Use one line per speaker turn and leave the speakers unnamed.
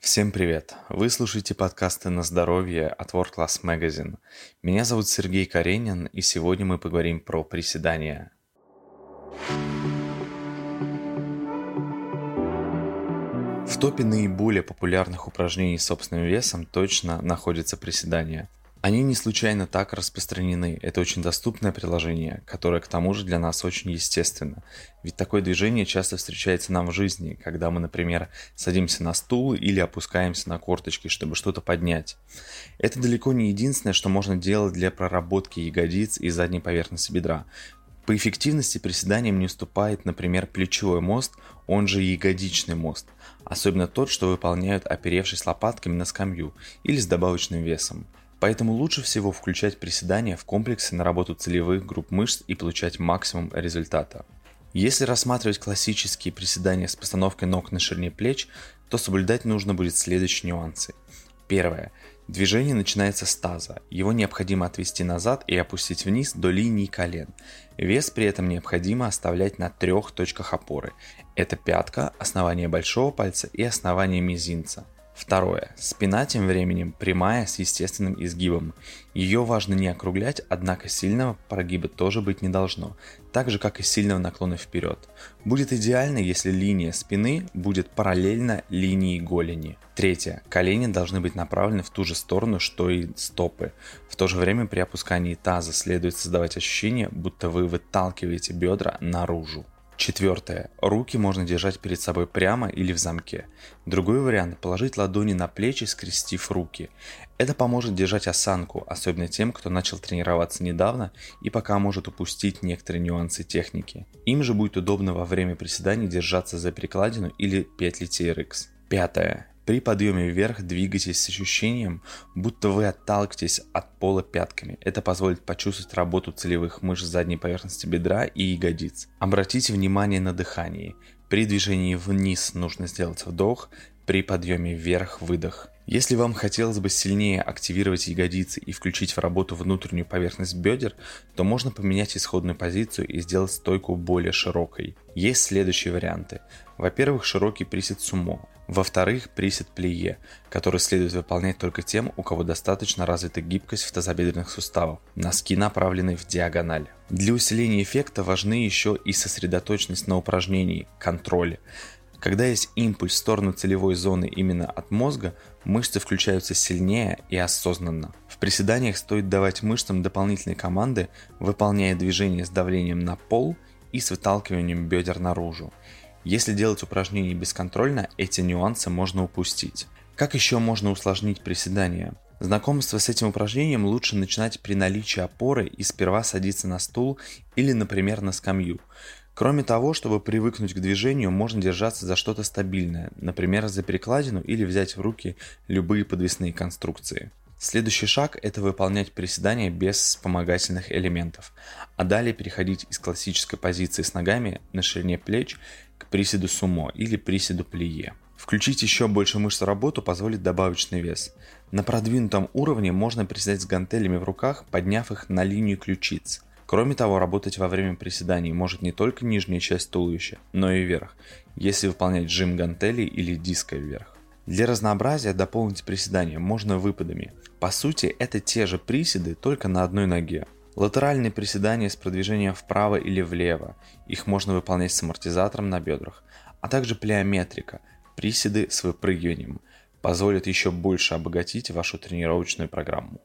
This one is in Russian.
Всем привет! Вы слушаете подкасты на здоровье от World Class Magazine. Меня зовут Сергей Каренин, и сегодня мы поговорим про приседания. В топе наиболее популярных упражнений с собственным весом точно находится приседания – они не случайно так распространены. Это очень доступное приложение, которое к тому же для нас очень естественно. Ведь такое движение часто встречается нам в жизни, когда мы, например, садимся на стул или опускаемся на корточки, чтобы что-то поднять. Это далеко не единственное, что можно делать для проработки ягодиц и задней поверхности бедра. По эффективности приседаниям не уступает, например, плечевой мост, он же ягодичный мост, особенно тот, что выполняют оперевшись лопатками на скамью или с добавочным весом. Поэтому лучше всего включать приседания в комплексе на работу целевых групп мышц и получать максимум результата. Если рассматривать классические приседания с постановкой ног на ширине плеч, то соблюдать нужно будет следующие нюансы. Первое. Движение начинается с таза. Его необходимо отвести назад и опустить вниз до линии колен. Вес при этом необходимо оставлять на трех точках опоры. Это пятка, основание большого пальца и основание мизинца. Второе. Спина тем временем прямая с естественным изгибом. Ее важно не округлять, однако сильного прогиба тоже быть не должно, так же как и сильного наклона вперед. Будет идеально, если линия спины будет параллельна линии голени. Третье. Колени должны быть направлены в ту же сторону, что и стопы. В то же время при опускании таза следует создавать ощущение, будто вы выталкиваете бедра наружу. Четвертое. Руки можно держать перед собой прямо или в замке. Другой вариант – положить ладони на плечи, скрестив руки. Это поможет держать осанку, особенно тем, кто начал тренироваться недавно и пока может упустить некоторые нюансы техники. Им же будет удобно во время приседаний держаться за перекладину или петли TRX. Пятое. При подъеме вверх двигайтесь с ощущением, будто вы отталкиваетесь от пола пятками. Это позволит почувствовать работу целевых мышц задней поверхности бедра и ягодиц. Обратите внимание на дыхание. При движении вниз нужно сделать вдох, при подъеме вверх выдох. Если вам хотелось бы сильнее активировать ягодицы и включить в работу внутреннюю поверхность бедер, то можно поменять исходную позицию и сделать стойку более широкой. Есть следующие варианты. Во-первых, широкий присед сумо. Во-вторых, присед плие, который следует выполнять только тем, у кого достаточно развита гибкость в тазобедренных суставах. Носки направлены в диагональ. Для усиления эффекта важны еще и сосредоточенность на упражнении, контроле. Когда есть импульс в сторону целевой зоны именно от мозга, мышцы включаются сильнее и осознанно. В приседаниях стоит давать мышцам дополнительные команды, выполняя движения с давлением на пол и с выталкиванием бедер наружу. Если делать упражнения бесконтрольно, эти нюансы можно упустить. Как еще можно усложнить приседания? Знакомство с этим упражнением лучше начинать при наличии опоры и сперва садиться на стул или, например, на скамью. Кроме того, чтобы привыкнуть к движению, можно держаться за что-то стабильное, например, за перекладину или взять в руки любые подвесные конструкции. Следующий шаг – это выполнять приседания без вспомогательных элементов, а далее переходить из классической позиции с ногами на ширине плеч к приседу сумо или приседу плие. Включить еще больше мышц работу позволит добавочный вес. На продвинутом уровне можно приседать с гантелями в руках, подняв их на линию ключиц – Кроме того, работать во время приседаний может не только нижняя часть туловища, но и верх, если выполнять жим гантелей или диска вверх. Для разнообразия дополнить приседания можно выпадами. По сути, это те же приседы, только на одной ноге. Латеральные приседания с продвижением вправо или влево. Их можно выполнять с амортизатором на бедрах. А также плеометрика, приседы с выпрыгиванием, позволят еще больше обогатить вашу тренировочную программу.